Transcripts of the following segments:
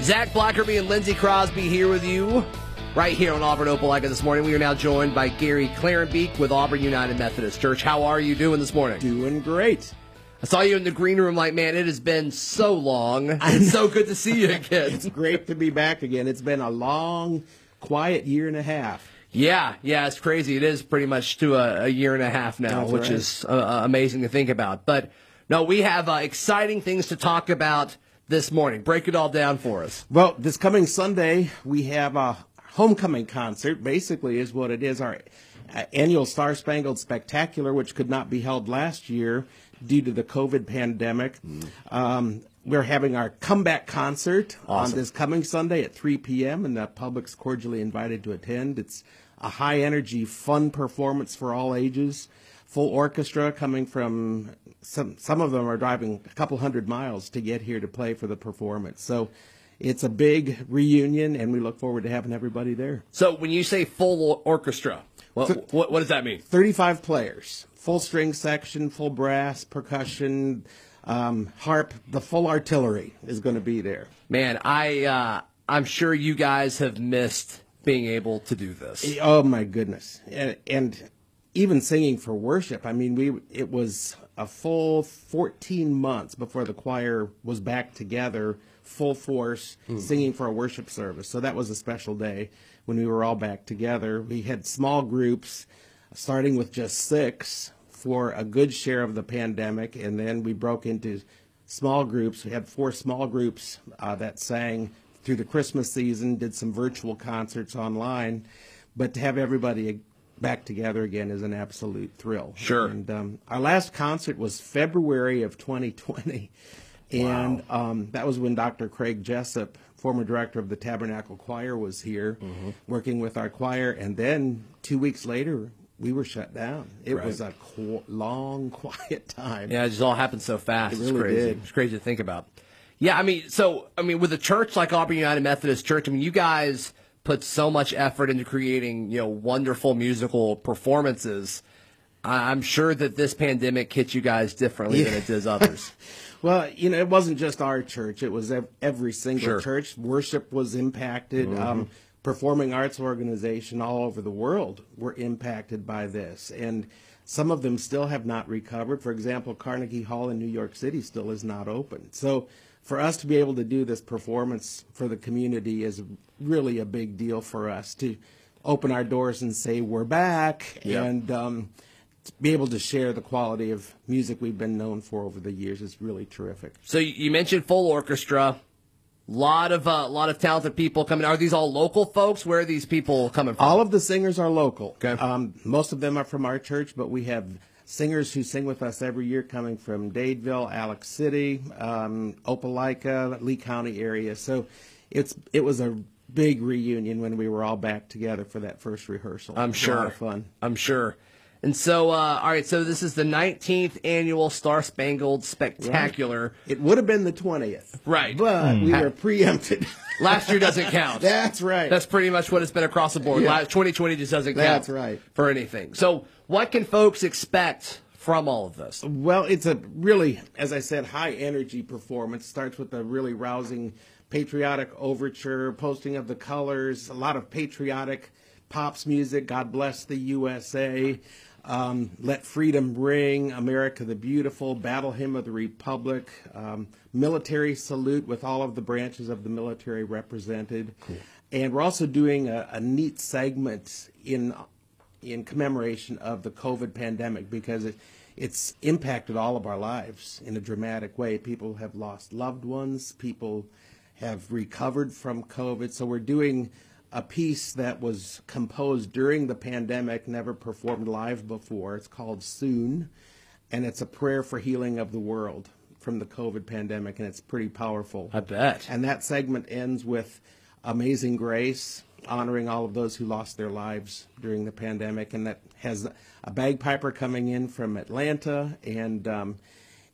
Zach Blackerby and Lindsey Crosby here with you right here on Auburn Opelika this morning. We are now joined by Gary Clarenbeek with Auburn United Methodist Church. How are you doing this morning? Doing great. I saw you in the green room like, man, it has been so long. It's so good to see you again. it's great to be back again. It's been a long, quiet year and a half. Yeah, yeah, it's crazy. It is pretty much to a, a year and a half now, That's which right. is uh, amazing to think about. But no, we have uh, exciting things to talk about this morning. Break it all down for us. Well, this coming Sunday, we have a homecoming concert, basically, is what it is our uh, annual Star Spangled Spectacular, which could not be held last year due to the COVID pandemic. Um, we're having our comeback concert Awesome. on this coming Sunday at 3 p.m., and the public's cordially invited to attend. It's a high energy, fun performance for all ages. Full orchestra coming from some. Some of them are driving a couple hundred miles to get here to play for the performance. So it's a big reunion, and we look forward to having everybody there. So when you say full or- orchestra, what, what, what does that mean? 35 players, full string section, full brass, percussion, um, harp. The full artillery is going to be there. Man, I uh, I'm sure you guys have missed being able to do this. Oh my goodness! And, and even singing for worship. I mean, we it was a full 14 months before the choir was back together, full force, singing for a worship service. So that was a special day when we were all back together. We had small groups, starting with just six for a good share of the pandemic, and then we broke into small groups. We had four small groups uh, that sang through the Christmas season, did some virtual concerts online, but to have everybody back together again is an absolute thrill. Sure. And um, our last concert was February of 2020, and um, that was when Dr. Craig Jessop, former director of the Tabernacle Choir, was here Mm-hmm. working with our choir, and then two weeks later. We were shut down. It Right. was a qu- long, quiet time. Yeah, it just all happened so fast. It it's crazy. did. It's crazy to think about. Yeah, I mean, so I mean, with a church like Auburn United Methodist Church, I mean, you guys put so much effort into creating, you know, wonderful musical performances. I- I'm sure that this pandemic hit you guys differently than it does others. Well, you know, it wasn't just our church; it was every single Sure. church. Worship was impacted. Um, performing arts organization all over the world were impacted by this, and some of them still have not recovered. For example, Carnegie Hall in New York City still is not open. So, for us to be able to do this performance for the community is really a big deal for us to open our doors and say we're back Yep. and. Um, be able to share the quality of music we've been known for over the years is really terrific. so you mentioned full orchestra. Lot of uh, lot of talented people coming. Are these all local folks? Where are these people coming from? All of the singers are local. Okay. Um, most of them are from our church, but we have singers who sing with us every year coming from Dadeville, Alex City, um, Opelika, Lee County area. So it's it was a big reunion when we were all back together for that first rehearsal. I'm sure. A lot of fun. I'm sure. And so, uh, all right. So this is the 19th annual Star Spangled Spectacular. It would have been the 20th. Right. But we were preempted. Last year doesn't count. That's right. That's pretty much what it's been across the board. Yeah. La- 2020 just doesn't count. That's right. For anything. So, what can folks expect from all of this? Well, it's a really, as I said, high energy performance. Starts with a really rousing patriotic overture, posting of the colors, a lot of patriotic pops music. God bless the USA. Um, Let Freedom Ring, America the Beautiful, Battle Hymn of the Republic, um, military salute with all of the branches of the military represented. And we're also doing a, a neat segment in in commemoration of the COVID pandemic because it, it's impacted all of our lives in a dramatic way. People have lost loved ones, people have recovered from COVID. So we're doing a piece that was composed during the pandemic, never performed live before. It's called Soon, and it's a prayer for healing of the world from the COVID pandemic, and it's pretty powerful. I bet. And that segment ends with Amazing Grace, honoring all of those who lost their lives during the pandemic. And that has a bagpiper coming in from Atlanta. And um,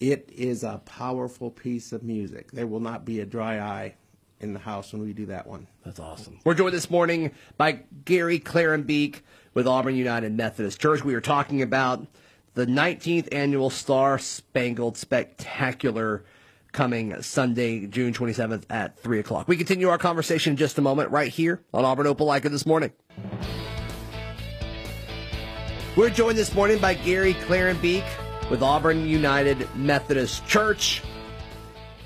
it is a powerful piece of music. There will not be a dry eye in the house when we do that one. That's awesome. We're joined this morning by Gary Clarenbeek with Auburn United Methodist Church. We are talking about the 19th annual Star Spangled Spectacular coming Sunday, June 27th at 3 o'clock. We continue our conversation in just a moment right here on Auburn Opelika this morning. We're joined this morning by Gary Clarenbeek with Auburn United Methodist Church.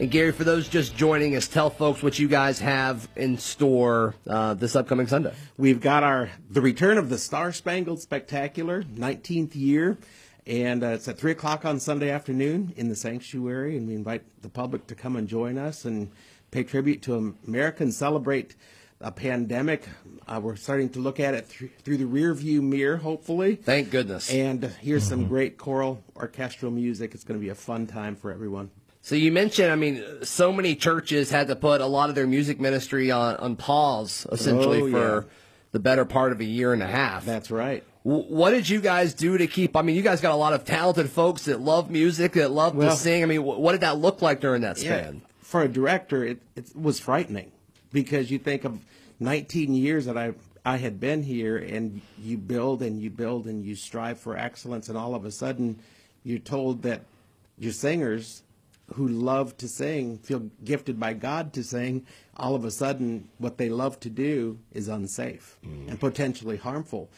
And Gary, for those just joining us, tell folks what you guys have in store uh, this upcoming Sunday. We've got our the return of the Star Spangled Spectacular, 19th year, and uh, it's at three o'clock on Sunday afternoon in the sanctuary, and we invite the public to come and join us and pay tribute to America and celebrate a pandemic. Uh, we're starting to look at it th- through the rear view mirror, hopefully. Thank goodness. And here's some great choral orchestral music. It's going to be a fun time for everyone. So you mentioned, I mean, so many churches had to put a lot of their music ministry on, on pause, essentially, Oh, for yeah. the better part of a year and a half. That's right. W- What did you guys do to keep? I mean, you guys got a lot of talented folks that love music, that love Well- to sing. I mean, wh- what did that look like during that span? For a director, it, it was frightening because you think of 19 years that I I had been here, and you build and you build and you strive for excellence, and all of a sudden, you're told that your singers who love to sing feel gifted by God to sing. All of a sudden, what they love to do is unsafe and potentially harmful.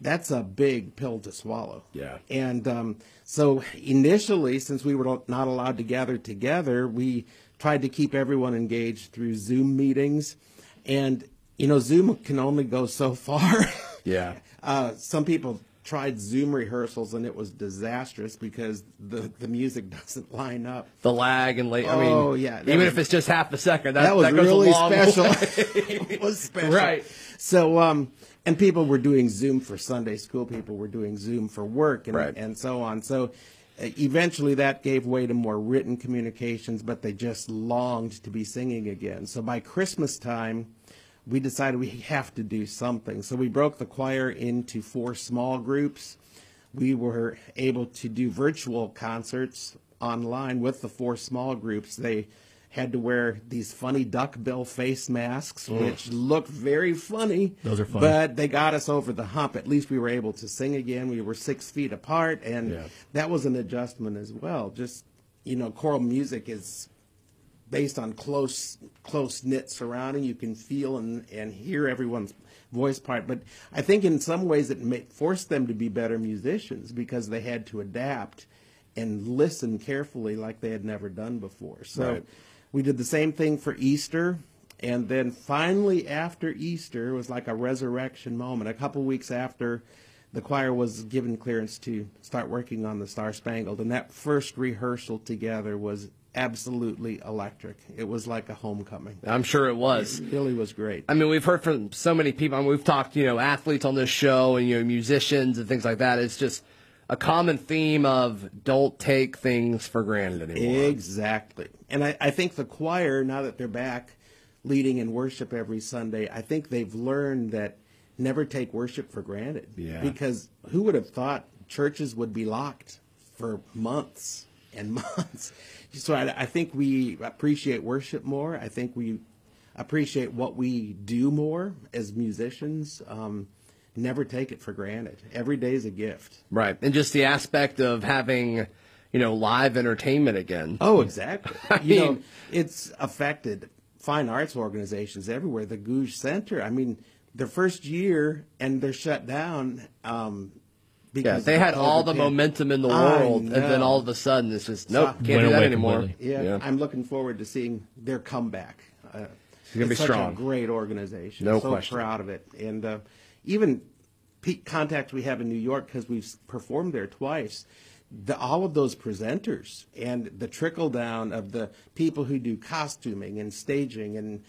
That's a big pill to swallow. Yeah. And um, so initially, since we were not allowed to gather together, we tried to keep everyone engaged through Zoom meetings. And, you know, Zoom can only go so far. Yeah. Uh, some people tried Zoom rehearsals and it was disastrous because the, the music doesn't line up. The lag and late. I mean, Oh, yeah, even was- if it's just half a second, that, That was that goes really a long special. it was special. Right. So, um, and people were doing Zoom for Sunday school. People were doing Zoom for work and, Right. and so on. So uh, eventually that gave way to more written communications, but they just longed to be singing again. So by Christmas time, we decided we have to do something. So we broke the choir into four small groups. We were able to do virtual concerts online with the four small groups. They had to wear these funny duckbill face masks, which looked very funny. Those are funny. But they got us over the hump. At least we were able to sing again. We were six feet apart, and Yeah. that was an adjustment as well. Just you know, choral music is based on close close knit surrounding. You can feel and, and hear everyone's voice part. But I think in some ways it may, forced them to be better musicians because they had to adapt and listen carefully like they had never done before. So Right. we did the same thing for Easter. And then finally, after Easter, it was like a resurrection moment. A couple weeks after, the choir was given clearance to start working on the Star Spangled. And that first rehearsal together was absolutely electric. It was like a homecoming. I'm sure it was. It really was great. I mean, we've heard from so many people. I mean, we've talked, you know, athletes on this show and you know, musicians and things like that. It's just a common theme of don't take things for granted anymore. Exactly. And I, I think the choir, now that they're back leading in worship every Sunday, I think they've learned that never take worship for granted. Yeah. Because who would have thought churches would be locked for months and months? So I, I think we appreciate worship more. I think we appreciate what we do more as musicians. Um, never take it for granted. Every day is a gift. Right. And just the aspect of having, you know, live entertainment again. Oh, exactly. I you know, it's affected fine arts organizations everywhere. The Gogue Center. I mean, their first year and they're shut down. Um, Yeah, because they had all the COVID. momentum in the world, and then all of a sudden it's just nope, So- can't do that anymore. completely. Yeah, I'm looking forward to seeing their comeback. Uh, gonna be it's such strong. a great organization. No so question. proud of it, and uh, even pe- contacts we have in New York because we've performed there twice. The, all of those presenters and the trickle down of the people who do costuming and staging, and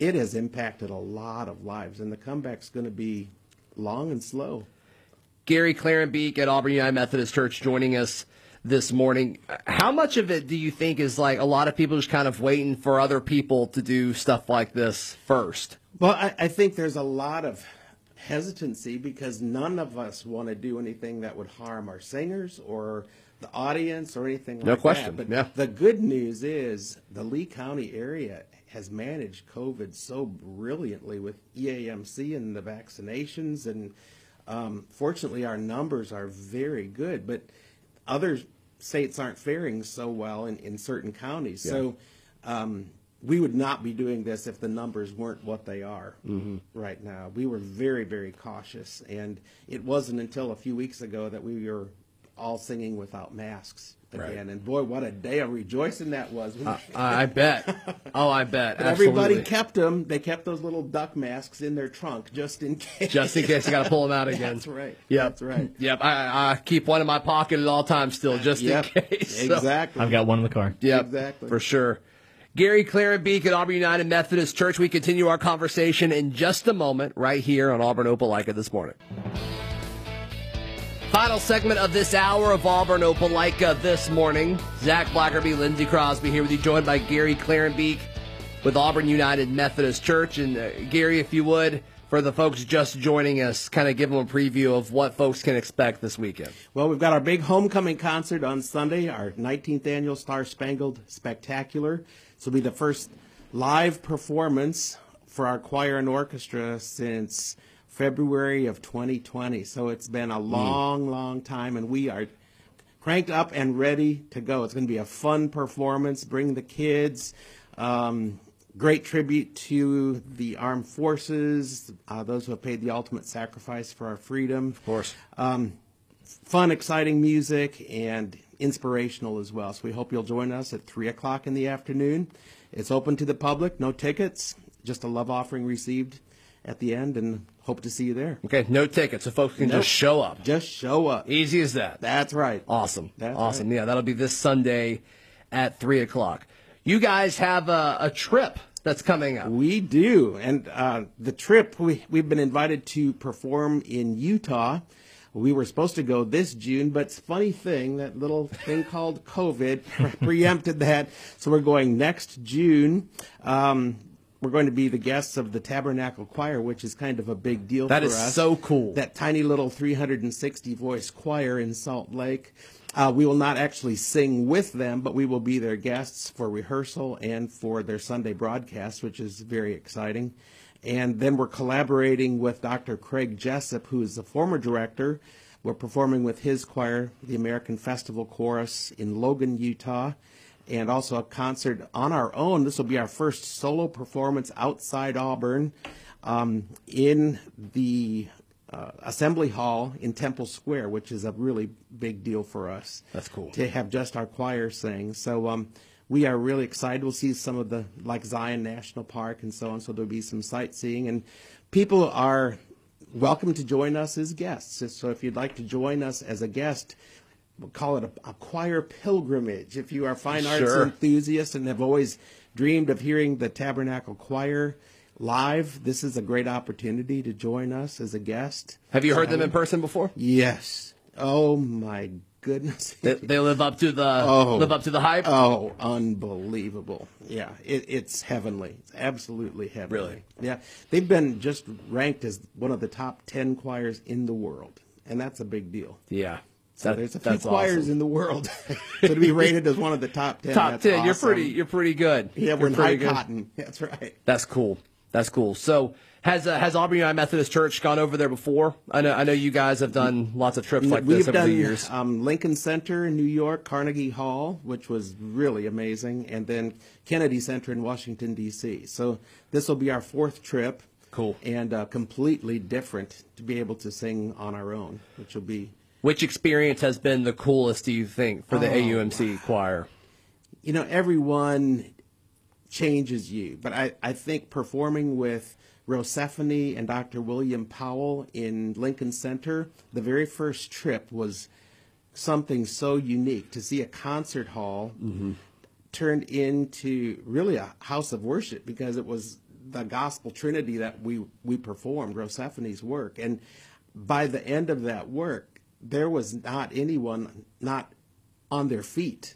it has impacted a lot of lives. And the comeback's going to be long and slow. Gary Clarenbeek at Auburn United Methodist Church joining us this morning. How much of it do you think is like a lot of people just kind of waiting for other people to do stuff like this first? Well, I, I think there's a lot of hesitancy because none of us want to do anything that would harm our singers or the audience or anything like that. No question. But yeah. the good news is the Lee County area has managed COVID so brilliantly with EAMC and the vaccinations, and um, fortunately, our numbers are very good. But other states aren't faring so well in, in certain counties. So um, we would not be doing this if the numbers weren't what they are right now. We were very, very cautious, and it wasn't until a few weeks ago that we were all singing without masks Right. again. And boy, what a day of rejoicing that was! I, I bet. Oh, I bet. But everybody kept them. They kept those little duck masks in their trunk just in case. just in case you got to pull them out again. That's right. Yep. That's right. Yep. I, I keep one in my pocket at all times still, just Yep. in case. So- Exactly. I've got one in the car. Yep, Exactly. for sure. Gary Clarenbeek at Auburn United Methodist Church. We continue our conversation in just a moment, right here on Auburn Opelika this morning. Final segment of this hour of Auburn Opelika this morning. Zach Blackerby, Lindsey Crosby here with you, joined by Gary Clarenbeek with Auburn United Methodist Church. And uh, Gary, if you would, for the folks just joining us, kind of give them a preview of what folks can expect this weekend. Well, we've got our big homecoming concert on Sunday, our 19th annual Star Spangled Spectacular. This will be the first live performance for our choir and orchestra since February of 2020. So it's been a long, long time, and we are cranked up and ready to go. It's going to be a fun performance. Bring the kids. Um, great tribute to the armed forces, uh, those who have paid the ultimate sacrifice for our freedom. Of course. Um, fun, exciting music and inspirational as well. So we hope you'll join us at 3 o'clock in the afternoon. It's open to the public, no tickets, just a love offering received at the end, and hope to see you there. Okay, no tickets, so folks can Nope. just show up. Just show up. Easy as that. That's right. Awesome. That's awesome. right. Yeah, that'll be this Sunday at 3 o'clock. You guys have a, a trip that's coming up. We do, and uh, the trip we we've been invited to perform in Utah. We were supposed to go this June, but it's funny thing that little thing called COVID preempted that. So we're going next June. Um, we're going to be the guests of the Tabernacle Choir, which is kind of a big deal That for is us. so cool. That tiny little 360 voice choir in Salt Lake. Uh, we will not actually sing with them, but we will be their guests for rehearsal and for their Sunday broadcast, which is very exciting. And then we're collaborating with Dr. Craig Jessop, who is the former director. We're performing with his choir, the American Festival Chorus in Logan, Utah, and also a concert on our own. This will be our first solo performance outside Auburn um, in the uh, Assembly Hall in Temple Square, which is a really big deal for us. That's cool. To have just our choir sing. So um, we are really excited. We'll see some of the, like Zion National Park and so on. So there'll be some sightseeing. And people are welcome to join us as guests. So if you'd like to join us as a guest, we'll call it a, a choir pilgrimage. If you are fine arts Sure. enthusiast and have always dreamed of hearing the Tabernacle Choir live, this is a great opportunity to join us as a guest. Have you heard them in person before? Yes. Oh my goodness. They, they live up to the Oh. live up to the hype. Oh, unbelievable! Yeah, it, it's heavenly. It's absolutely heavenly. Really? Yeah, they've been just ranked as one of the top ten choirs in the world, and that's a big deal. yeah, So That- there's a few choirs awesome. in the world so to be rated as one of the top ten. top ten. You're pretty. You're pretty good. Yeah, You're we're in high pretty good. cotton. That's right. That's cool. That's cool. So has uh, has Auburn United Methodist Church gone over there before? I know I know you guys have done lots of trips like We've this over done the years. Um, Lincoln Center in New York, Carnegie Hall, which was really amazing, and then Kennedy Center in Washington D.C. So this will be our fourth trip. Cool. And uh, completely different to be able to sing on our own, which will be, Which experience has been the coolest? Do you think for the Oh. AUMC choir? you know, everyone changes you, but I, I think performing with Rosephanye and Dr. William Powell in Lincoln Center, the very first trip was something so unique to see a concert hall mm-hmm. turned into really a house of worship because it was the gospel trinity that we we performed Rosephanye's work and by the end of that work there was not anyone not on their feet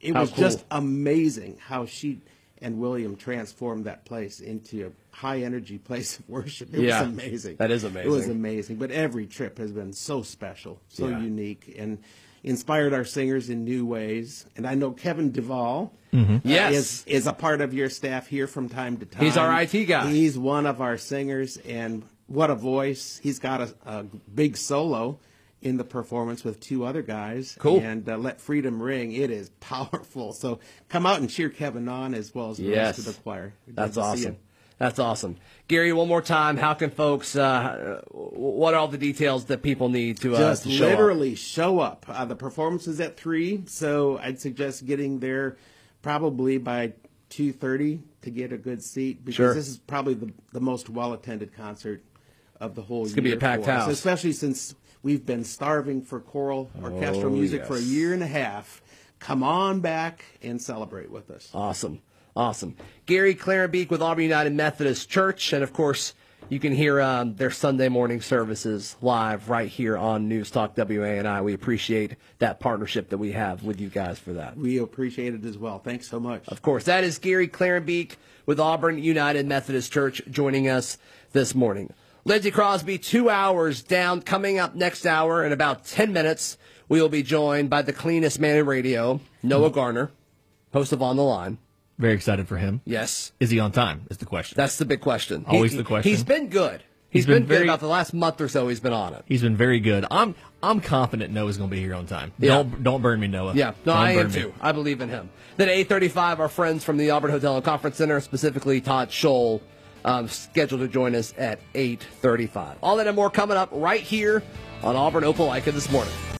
it How was cool. just amazing how she and William transformed that place into a high energy place of worship. It Yeah, was amazing. that is amazing. It was amazing. But every trip has been so special, so Yeah. unique, and inspired our singers in new ways. And I know Kevin Duvall uh, Yes. is, is a part of your staff here from time to time. He's our IT guy. He's one of our singers, and what a voice. He's got a, a big solo in the performance with two other guys. Cool. And uh, Let Freedom Ring. It is powerful. So come out and cheer Kevin on as well as the Yes. rest of the choir. Good That's awesome. That's awesome. Gary, one more time, how can folks, uh, what are all the details that people need to, uh, Just to show up? literally show up. Uh, the performance is at three, so I'd suggest getting there probably by two thirty to get a good seat because Sure. this is probably the, the most well attended concert of the whole year. It's gonna be a packed house. especially since we've been starving for choral orchestral Oh, music for a year and a half. Come on back and celebrate with us. Awesome. Awesome. Gary Clarenbeek with Auburn United Methodist Church. And of course, you can hear um, their Sunday morning services live right here on News Talk WANI. We appreciate that partnership that we have with you guys for that. We appreciate it as well. Thanks so much. Of course, that is Gary Clarenbeek with Auburn United Methodist Church joining us this morning. Lindsey Crosby, two hours down. Coming up next hour in about 10 minutes, we will be joined by the cleanest man in radio, Noah hmm. Garner, host of On the Line. Very excited for him. Yes. Is he on time? Is the question. That's the big question. Always He- the question. He's been good. He's been, been good very- about the last month or so. He's been on it. He's been very good. I'm I'm confident Noah's going to be here on time. Yeah. Don't don't burn me, Noah. Yeah, no, Don't I am me. too. I believe in him. Then at 8:35, our friends from the Auburn Hotel and Conference Center, specifically Todd Scholl, um, scheduled to join us at 8:35. All that and more coming up right here on Auburn Opelika this morning.